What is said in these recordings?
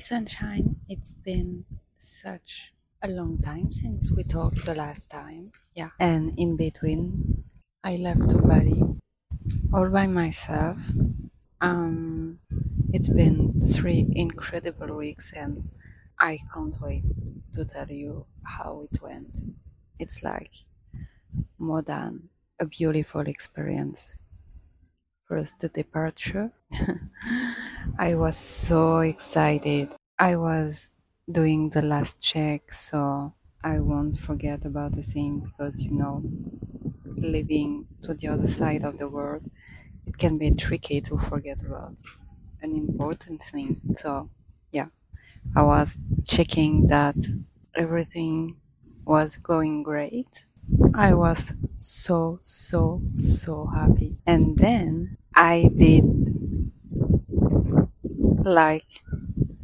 Sunshine. It's been such a long time since we talked the last time. Yeah. And in between, I left to Bali all by myself. Um, it's been three incredible weeks, and I can't wait to tell you how it went. It's like more than a beautiful experience. First, the departure. I was so excited. I was doing the last check, so I won't forget about the thing because you know, living to the other side of the world, it can be tricky to forget about an important thing. So, yeah, I was checking that everything was going great. I was so, so, so happy. And then I did like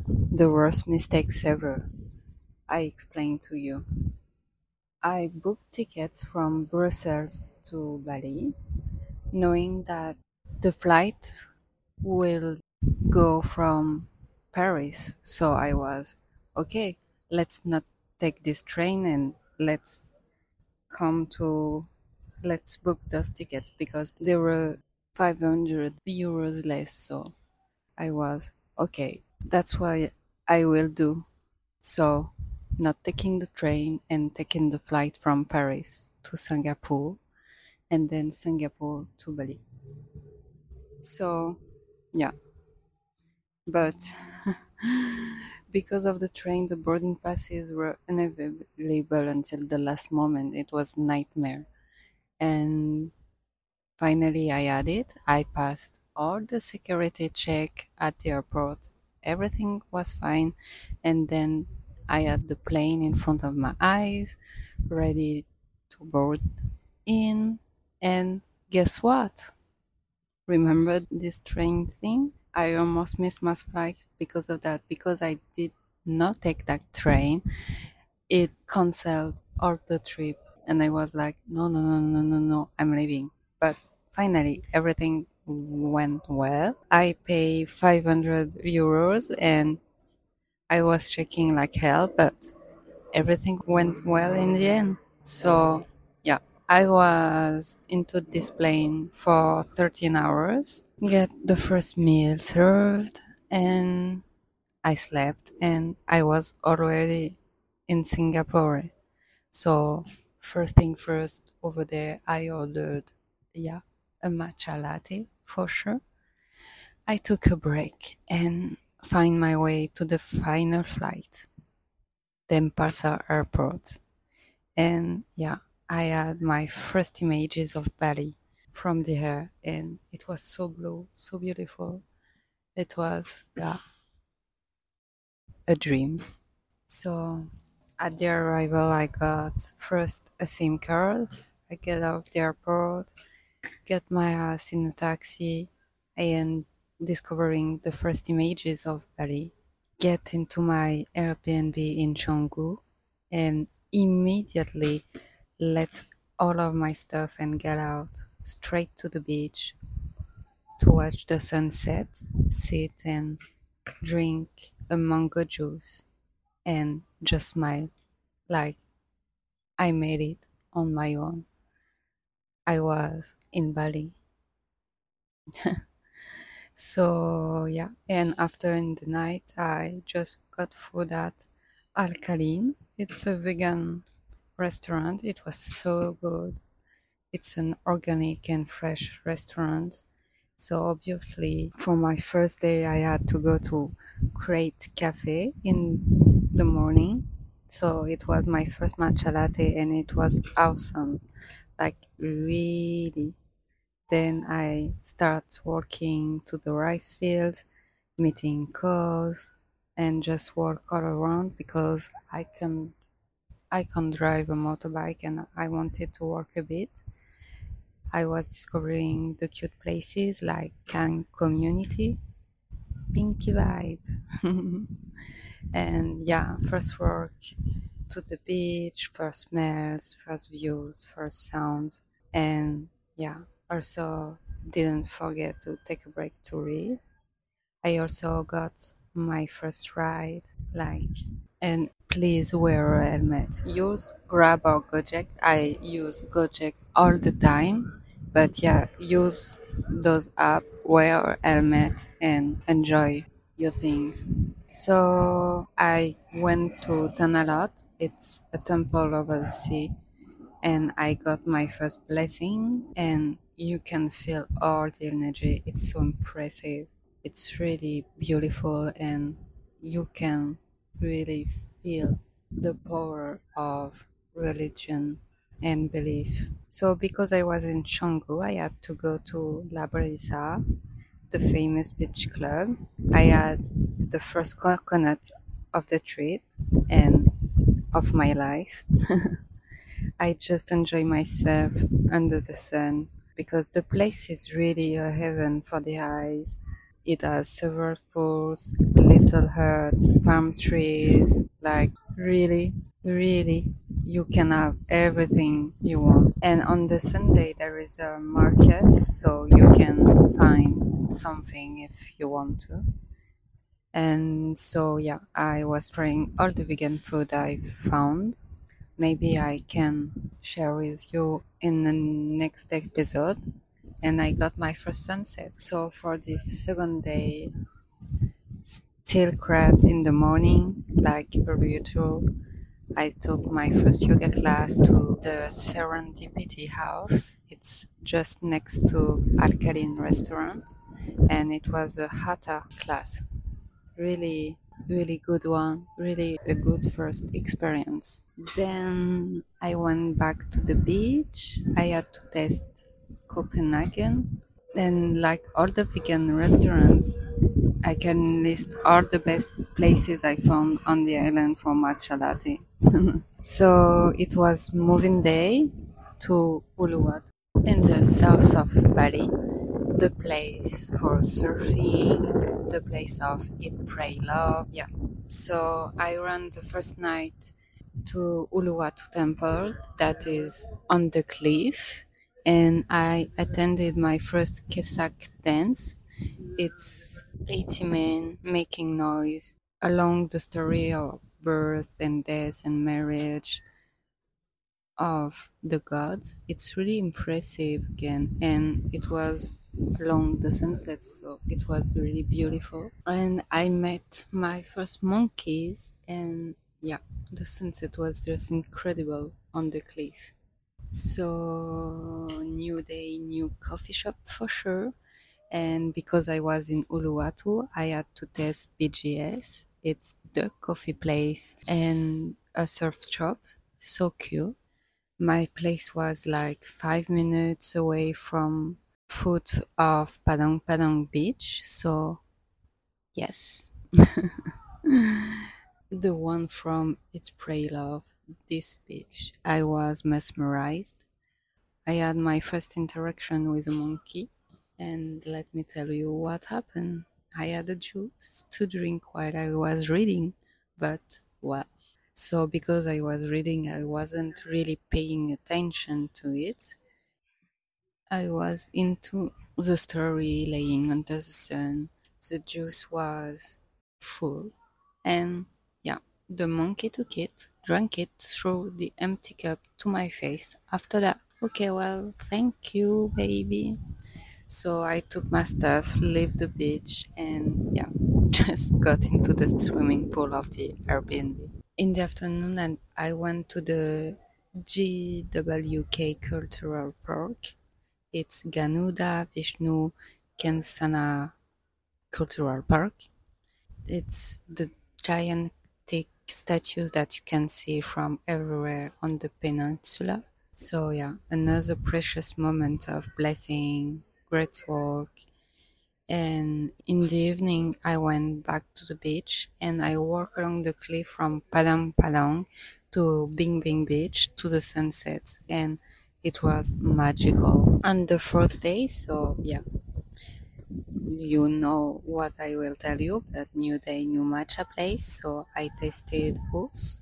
the worst mistakes ever. I explained to you. I booked tickets from Brussels to Bali, knowing that the flight will go from Paris. So I was, okay, let's not take this train and let's come to, let's book those tickets because they were 500 euros less. So I was, okay, that's what I will do. So, not taking the train and taking the flight from Paris to Singapore and then Singapore to Bali. So, yeah. But because of the train, the boarding passes were unavailable until the last moment. It was nightmare. And finally I had it. I passed all the security check at the airport. Everything was fine. And then I had the plane in front of my eyes, ready to board in. And guess what? Remember this train thing? I almost missed my flight because of that, because I did not take that train. It canceled all the trip. And I was like, no, no, no, no, no, no, I'm leaving. But finally, everything went well. I pay 500 euros and I was checking like hell, but everything went well in the end. So, yeah, I was into this plane for 13 hours, get the first meal served, and I slept, and I was already in Singapore. So, first thing first, over there, I ordered, yeah, a matcha latte for sure. I took a break and find my way to the final flight, Denpasar Airport. And yeah, I had my first images of Bali from the air, and it was so blue, so beautiful. It was, yeah, a dream. So at the arrival, I got first a SIM card. I get out of the airport, get my ass in a taxi, and discovering the first images of Bali, get into my Airbnb in Canggu, and immediately let all of my stuff and get out straight to the beach to watch the sunset, sit and drink a mango juice, and just smile like I made it on my own. I was in Bali. so yeah, and after in the night, I just got food at Alkaline. It's a vegan restaurant. It was so good. It's an organic and fresh restaurant. So obviously, for my first day, I had to go to Crate Cafe in the morning. So it was my first matcha latte, and it was awesome, like really. Then I start working to the rice fields, meeting cows, and just walk all around because I can I can drive a motorbike and I wanted to work a bit. I was discovering the cute places like Kang Community, Pinky Vibe, and yeah, first work to the beach, first smells, first views, first sounds, and yeah, also didn't forget to take a break to read. I also got my first ride, like, and please wear a helmet. Use Grab or Gojek. I use Gojek all the time, but yeah, use those app, wear a helmet, and enjoy your things. So I went to Tanah Lot. It's a temple over the sea, and I got my first blessing. And you can feel all the energy. It's so impressive. It's really beautiful, and you can really feel the power of religion and belief. So, because I was in Canggu, I had to go to La Brisa, the famous beach club. I had the first coconut of the trip and of my life. I just enjoy myself under the sun because the place is really a heaven for the eyes. It has several pools, little huts, palm trees, like really, really, you can have everything you want. And on the Sunday, there is a market, so you can find something if you want to. And so, yeah, I was trying all the vegan food I found. Maybe I can share with you in the next episode. And I got my first sunset. So, for this second day, still crowd in the morning, like per usual. I took my first yoga class to the Serendipity House. It's just next to Alkaline Restaurant, and it was a hatha class. Really, really good one. Really a good first experience. Then I went back to the beach. I had to test Copenhagen. And like all the vegan restaurants, I can list all the best places I found on the island for matcha latte. so it was moving day to Uluwatu in the south of Bali, the place for surfing, the place of eat, pray, love. Yeah. So I ran the first night to Uluwatu temple that is on the cliff and I attended my first Kecak dance. It's 80 men making noise along the story of birth and death and marriage of the gods. It's really impressive again, and it was along the sunset, so it was really beautiful. And I met my first monkeys, and yeah, the sunset was just incredible on the cliff. So, new day, new coffee shop for sure. And because I was in Uluwatu, I had to test BGS. It's the coffee place and a surf shop. So cute. My place was like five minutes away from foot of Padang Padang Beach. So, yes. the one from It's Pray Love, this beach. I was mesmerized. I had my first interaction with a monkey, and let me tell you what happened. I had a juice to drink while I was reading, but well, so because I was reading, I wasn't really paying attention to it. I was into the story laying under the sun. The juice was full, and yeah, the monkey took it, drank it, threw the empty cup to my face. After that, okay, well, thank you, baby. So I took my stuff, left the beach, and yeah, just got into the swimming pool of the Airbnb. In the afternoon, and I went to the GWK Cultural Park. It's Garuda Vishnu Kencana Cultural Park. It's the gigantic statues that you can see from everywhere on the peninsula. So yeah, another precious moment of blessing, great work. And in the evening, I went back to the beach and I walked along the cliff from Padang Padang to Bing Bing Beach to the sunset, and it was magical. On the fourth day, so yeah, you know what I will tell you, but new day, new matcha place. So I tasted both,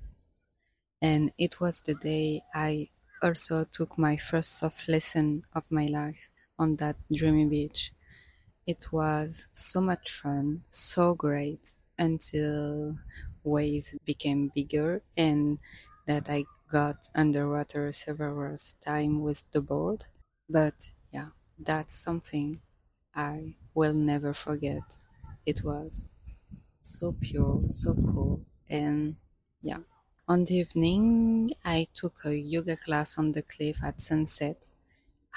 and it was the day I also took my first soft lesson of my life on that dreamy beach. It was so much fun, so great. until waves became bigger and that I got underwater several times with the board. But yeah, that's something I will never forget. It was so pure, so cool, and yeah. On the evening, I took a yoga class on the cliff at sunset,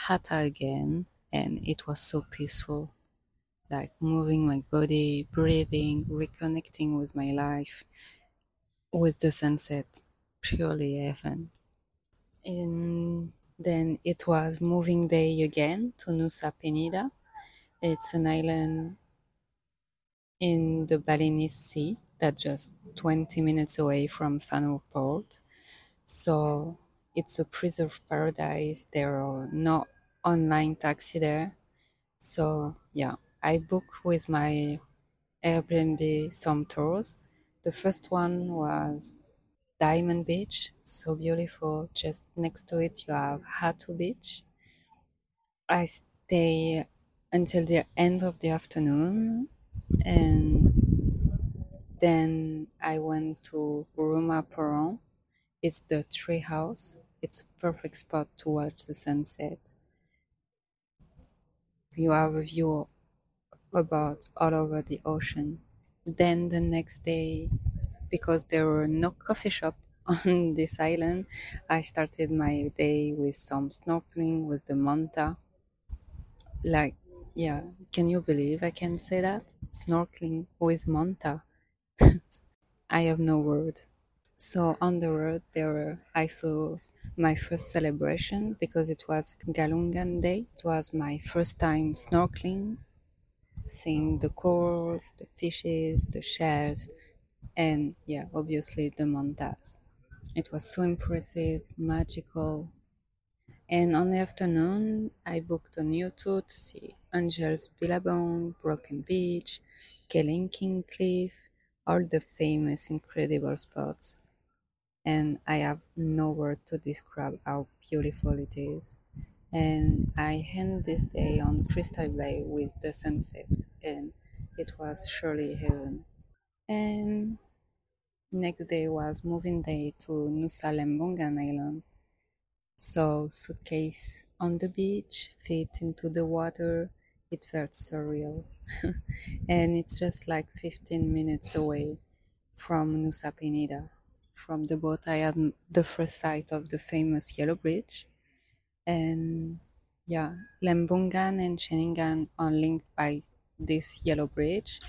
hatha again, and it was so peaceful. Like moving my body, breathing, reconnecting with my life, with the sunset, purely heaven. And then it was moving day again to Nusa Penida. It's an island in the Balinese Sea that's just 20 minutes away from Sanur Port. So it's a preserved paradise. There are no online taxi there. So yeah, I booked with my Airbnb some tours. The first one was Diamond Beach, so beautiful. Just next to it, you have Atuh Beach. I stay until the end of the afternoon, and then I went to Rumah Pohon. It's the tree house. It's a perfect spot to watch the sunset. You have a view about all over the ocean. Then the next day, because there were no coffee shop on this island, I started my day with some snorkeling with the manta. Like, yeah, can you believe I can say that? Snorkeling with manta. I have no word. So on the road, there I saw my first celebration because it was Galungan Day. It was my first time snorkeling, seeing the corals, the fishes, the shells, and yeah, obviously the mantas. It was so impressive, magical. And on the afternoon, I booked a new tour to see Angel's Billabong, Broken Beach, Kelingking Cliff, all the famous, incredible spots. And I have no word to describe how beautiful it is. And I end this day on Crystal Bay with the sunset, and it was surely heaven. And next day was moving day to Nusa Lembongan Island. So suitcase on the beach, feet into the water, it felt surreal. and it's just like 15 minutes away from Nusa Penida. From the boat, I had the first sight of the famous Yellow Bridge. And yeah, Lembongan and Ceningan are linked by this yellow bridge.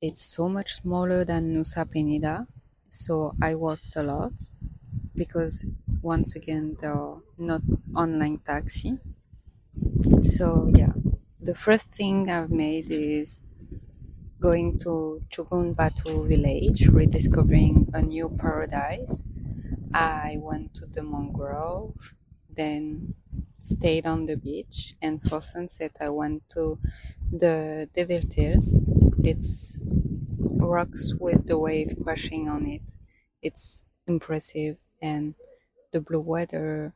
It's so much smaller than Nusa Penida, so I walked a lot because once again there are not online taxi. So yeah, the first thing I've made is going to Jungut Batu village, rediscovering a new paradise. I went to the mangrove, then stayed on the beach, and for sunset I went to the Devil's Tears. It's rocks with the wave crashing on it. It's impressive, and the blue weather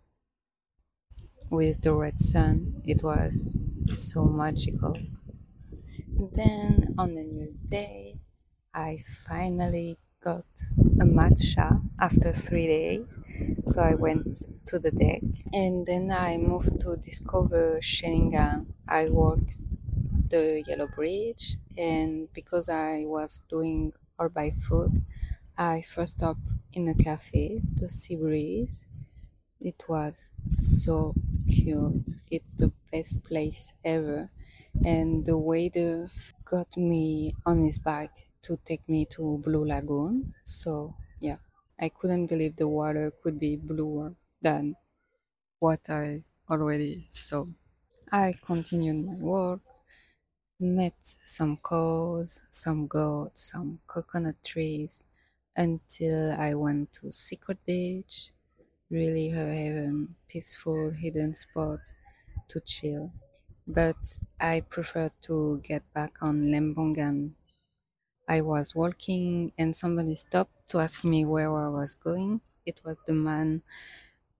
with the red sun. It was so magical. Then on a new day, I finally got a matcha after three days. So I went to the deck and then I moved to discover Ceningan. I walked the Yellow Bridge and because I was doing all by foot, I first stopped in a cafe, the Sea Breeze. It was so cute. It's the best place ever. And the waiter got me on his back to take me to Blue Lagoon. So, yeah, I couldn't believe the water could be bluer than what I already saw. I continued my work, met some cows, some goats, some coconut trees until I went to Secret Beach, really a heaven, peaceful hidden spot to chill. But I preferred to get back on Lembongan. I was walking and somebody stopped to ask me where I was going. It was the man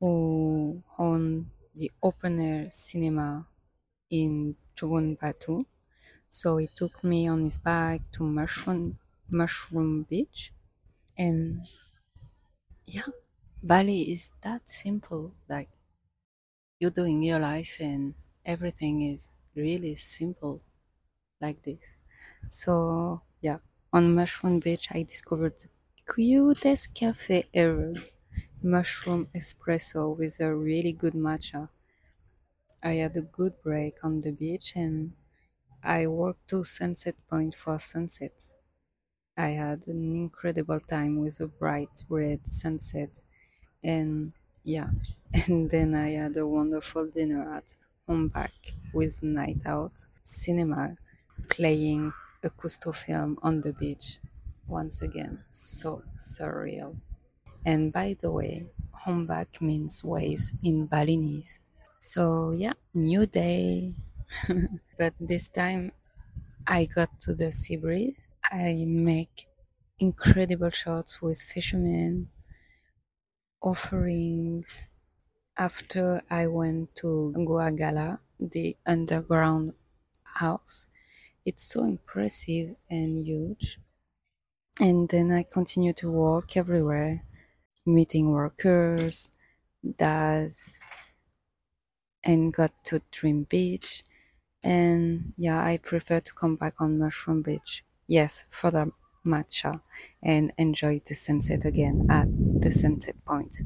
who owned the open air cinema in Jungut Batu. So he took me on his back to mushroom Mushroom Beach. And yeah, Bali is that simple. Like you're doing your life and everything is really simple like this. So yeah, on Mushroom Beach, I discovered the cutest cafe ever. Mushroom espresso with a really good matcha. I had a good break on the beach and I walked to Sunset Point for sunset. I had an incredible time with a bright red sunset and yeah, and then I had a wonderful dinner at home back with night out cinema playing a Cousteau film on the beach. Once again, so surreal. And by the way, ombak means waves in Balinese. So yeah, new day. but this time I got to the sea breeze. I make incredible shots with fishermen, offerings. After I went to Guagala, the underground house, it's so impressive and huge. And then I continue to walk everywhere, meeting workers, dads, and got to Dream Beach. And yeah, I prefer to come back on Mushroom Beach. Yes, for the matcha and enjoy the sunset again at the sunset point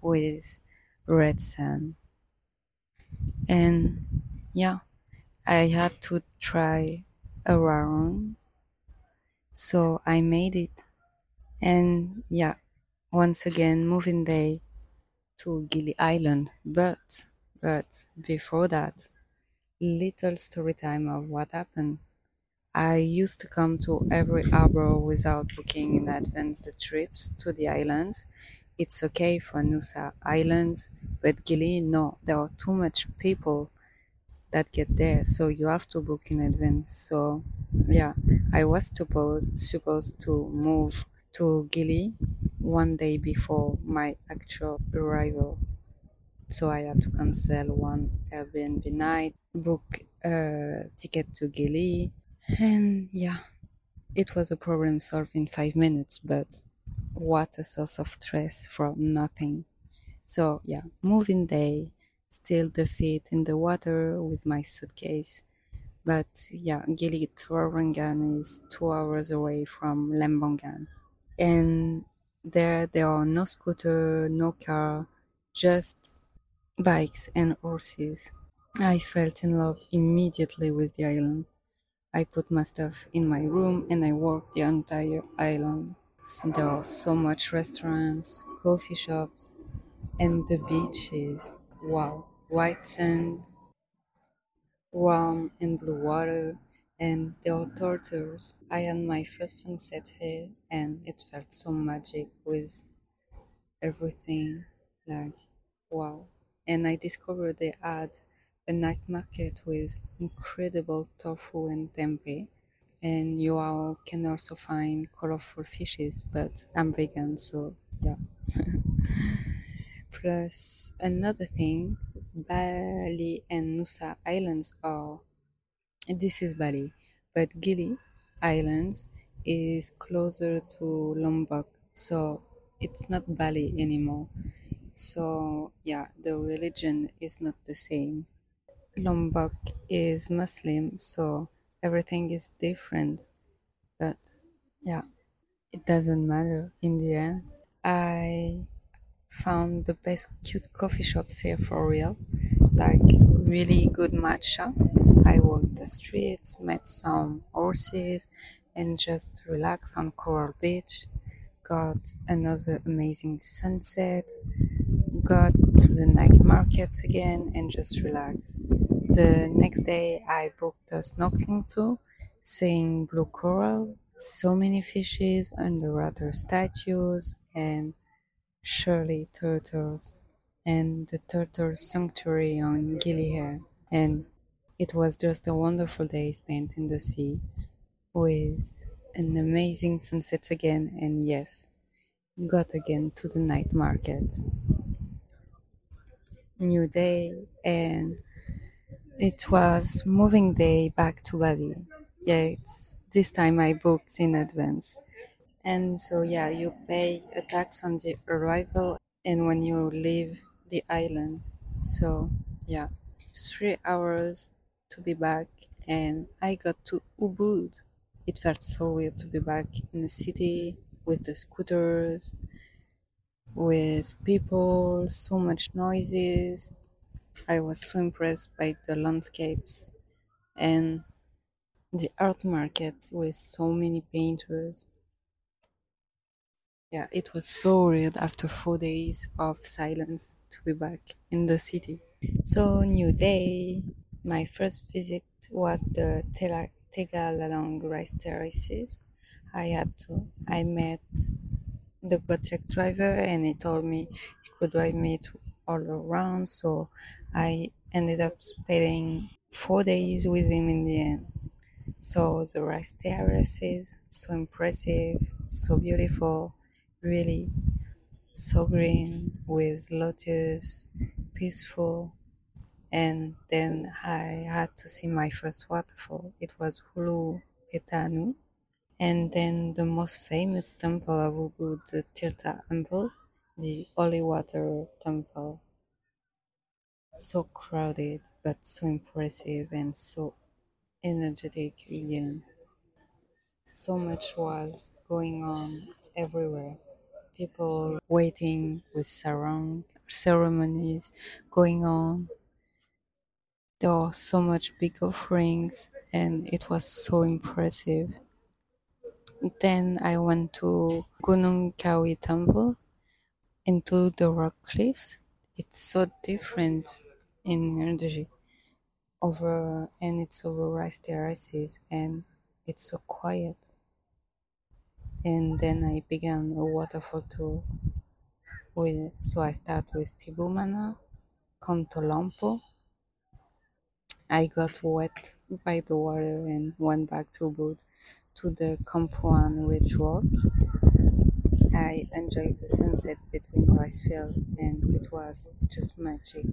with red sand. And yeah, I had to try around, so I made it. And yeah, once again, moving day to Gili Island. But, but before that, little story time of what happened. I used to come to every harbor without booking in advance the trips to the islands. It's okay for Nusa Islands, but Gili, no, there are too much people that get there, so you have to book in advance. So, yeah, I was supposed supposed to move to Gili one day before my actual arrival. So I had to cancel one Airbnb night, book a ticket to Gili, and yeah, it was a problem solved in five minutes, but what a source of stress from nothing. So yeah, moving day, still the feet in the water with my suitcase. But yeah, Gili Trawangan is two hours away from Lembongan. And there there are no scooter, no car, just bikes and horses. I felt in love immediately with the island. I put my stuff in my room and I walked the entire island. There are so much restaurants, coffee shops, and the beaches. Wow, white sand, warm and blue water, and there are turtles. I had my first sunset here, and it felt so magic with everything. Like, wow. And I discovered they had a night market with incredible tofu and tempeh. And you all can also find colorful fishes, but I'm vegan, so yeah. Plus, another thing, Bali and Nusa Islands are. This is Bali, but Gili Islands is closer to Lombok, so it's not Bali anymore. So, yeah, the religion is not the same. Lombok is Muslim, so everything is different. But yeah, it doesn't matter in the end. I found the best cute coffee shops here for real, like really good matcha. I walked the streets, met some horses, and just relaxed on Coral Beach. Got another amazing sunset. Got to the night markets again and just relaxed. The next day, I booked a snorkeling tour, seeing blue coral, so many fishes, underwater statues, and surely turtles, and the turtle sanctuary on Gili And it was just a wonderful day spent in the sea with an amazing sunset again, and yes, got again to the night market. New day, and it was moving day back to Bali. Yeah, it's this time I booked in advance. And so yeah, you pay a tax on the arrival and when you leave the island. So yeah, three hours to be back and I got to Ubud. It felt so weird to be back in the city with the scooters, with people, so much noises. I was so impressed by the landscapes and the art market with so many painters. Yeah, it was so weird after four days of silence to be back in the city. So, new day. My first visit was the Tegalalang rice terraces. I had to, I met the Gojek driver and he told me he could drive me to all around. So I ended up spending four days with him in the end. So the rice terraces, so impressive, so beautiful, really so green with lotus, peaceful. And then I had to see my first waterfall. It was Hulu Petanu. And then the most famous temple of Ubud, the Tirtha Temple, the holy water temple. So crowded, but so impressive and so energetic again. So much was going on everywhere. People waiting with sarong ceremonies going on. There were so much big offerings and it was so impressive. Then I went to Gunung Kawi Temple into the rock cliffs. It's so different in energy over and it's over rice terraces and it's so quiet. And then I began a waterfall tour with so I start with Tibumana, come to Lampo. I got wet by the water and went back to Ubud to the Campuhan Ridge Rock. I enjoyed the sunset between rice field and it was just magic.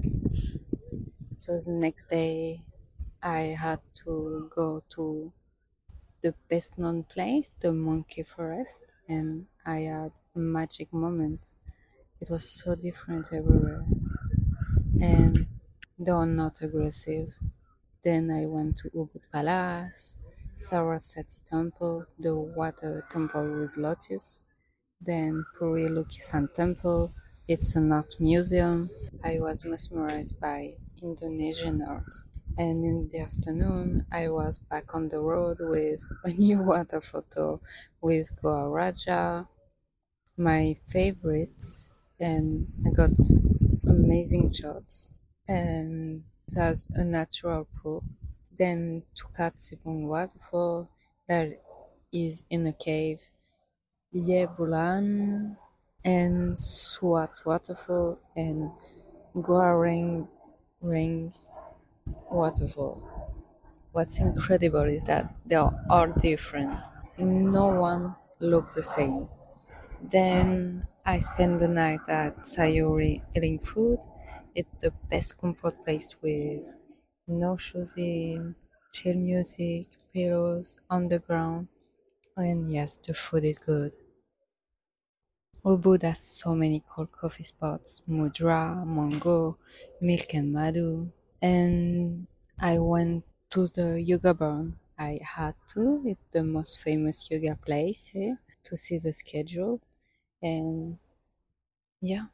So the next day I had to go to the best known place, the monkey forest, and I had a magic moment. It was so different everywhere. And they not aggressive. Then I went to Ubud Palace, Saraswati Temple, the water temple with lotus, then Puri Lukisan Temple. It's an art museum. I was mesmerized by Indonesian art. And in the afternoon, I was back on the road with a new water photo with Goa Raja, my favorites, and I got amazing shots. And it has a natural pool. Then to Katsipong waterfall that is in a cave. Yebulan and Swat waterfall and Goareng Ring waterfall. What's incredible is that they are all different. No one looks the same. Then I spend the night at Sayuri eating food. It's the best comfort place with no shoes in, chill music, pillows on the ground. And yes, the food is good. Ubud has so many cool coffee spots Mudra, Mongo, Milk and Madu. And I went to the yoga barn. I had to. It's the most famous yoga place here to see the schedule. And yeah.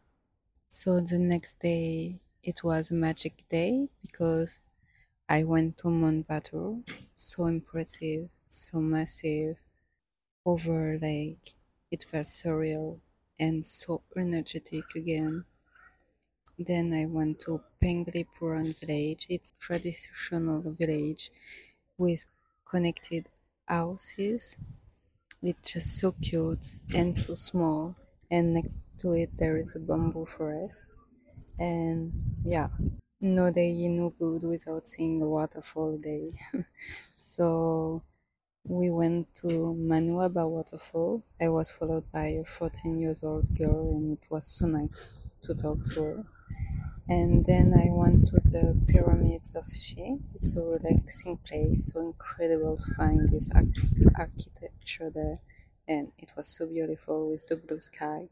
So the next day it was a magic day because I went to Mount Batur. So impressive, so massive, over like it felt surreal and so energetic again. Then I went to Penglipuran village. It's traditional village with connected houses. It's just so cute and so small. And next to it there is a bamboo forest. And yeah, no day in Ubud without seeing a waterfall day. so we went to Manuaba waterfall. I was followed by a 14 years old girl and it was so nice to talk to her. And then I went to the pyramids of Chi. It's a relaxing place, so incredible to find this architecture there. And it was so beautiful with the blue sky.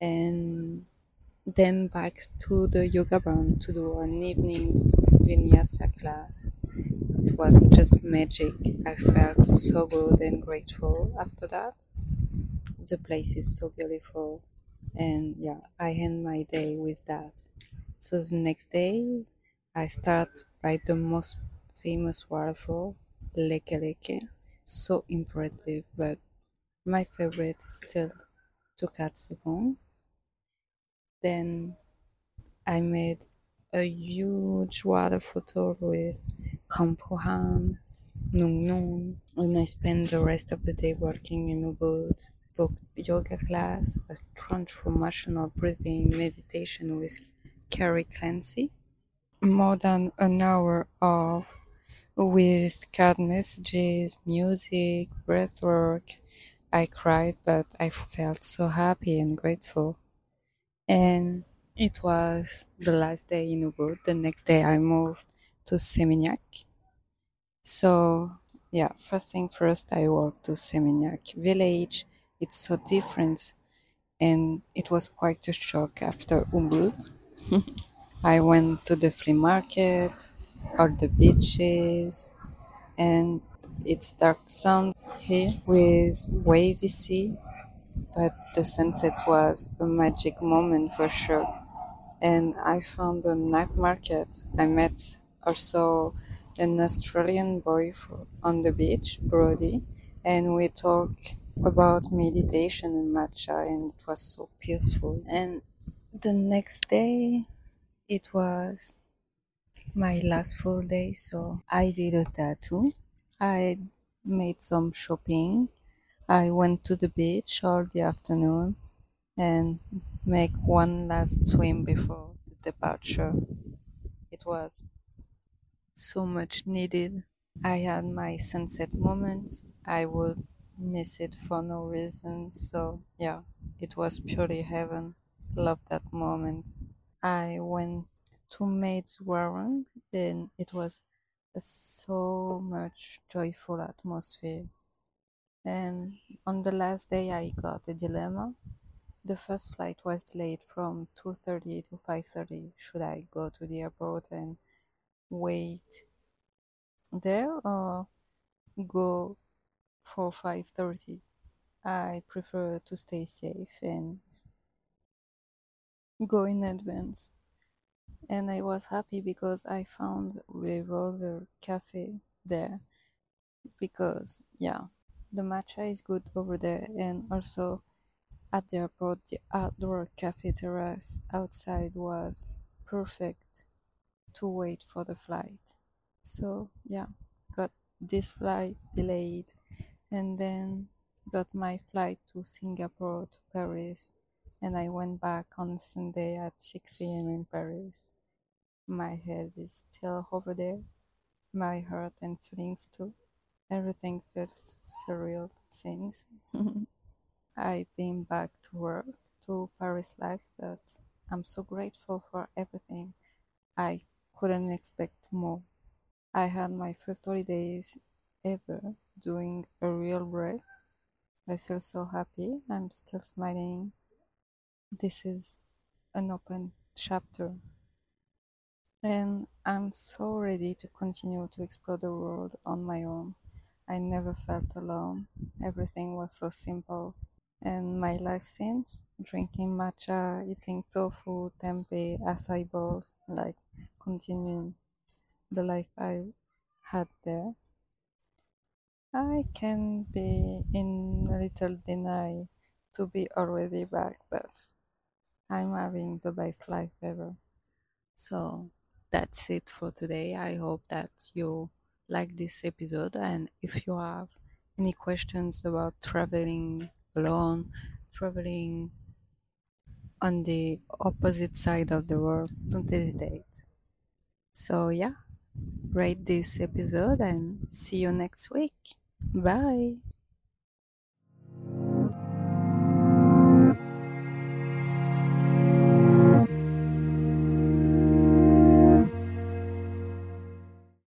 And then back to the yoga barn to do an evening vinyasa class. It was just magic. I felt so good and grateful after that. The place is so beautiful, and yeah, I end my day with that. So the next day, I start by the most famous waterfall, Leke Leke. So impressive, but my favorite is still Tukad Cepung. Then I made a huge water photo with Kampuhan, Nung Nung, and I spent the rest of the day working in Ubud, booked yoga class, a transformational breathing meditation with Carrie Clancy, more than an hour of with card messages, music, breathwork. I cried, but I felt so happy and grateful. And it was the last day in Ubud. The next day I moved to Seminyak. So yeah, first thing first, I walked to Seminyak village. It's so different, and it was quite a shock after Ubud. I went to the flea market or the beaches, and it's dark sun here with wavy sea, but the sunset was a magic moment for sure. And I found a night market. I met also an Australian boy on the beach, Brody, and we talked about meditation and matcha, and it was so peaceful. And the next day, it was my last full day, so I did a tattoo. I made some shopping. I went to the beach all the afternoon and make one last swim before the departure. It was so much needed. I had my sunset moment. I would miss it for no reason. So, yeah, it was purely heaven. Love that moment. I went to Maid's Warren, and it was so much joyful atmosphere. And on the last day, I got a dilemma. The first flight was delayed from 2:30 to 5:30. Should I go to the airport and wait there or go for 5:30? I prefer to stay safe and go in advance. And I was happy because I found Revolver Cafe there because yeah, the matcha is good over there and also at the airport the outdoor cafe terrace outside was perfect to wait for the flight. So yeah, got this flight delayed and then got my flight to Singapore to Paris and I went back on Sunday at 6 a.m. in Paris. My head is still over there, my heart and feelings too. Everything feels surreal since I've been back to work, to Paris life, but I'm so grateful for everything. I couldn't expect more. I had my first holidays ever doing a real break. I feel so happy. I'm still smiling this is an open chapter. And I'm so ready to continue to explore the world on my own. I never felt alone. Everything was so simple. And my life since drinking matcha, eating tofu, tempeh, acai bowls, like continuing the life I had there. I can be in little deny to be already back, but I'm having the best life ever. So that's it for today. I hope that you like this episode. And if you have any questions about traveling alone, traveling on the opposite side of the world, don't hesitate. So, yeah, rate this episode and see you next week. Bye.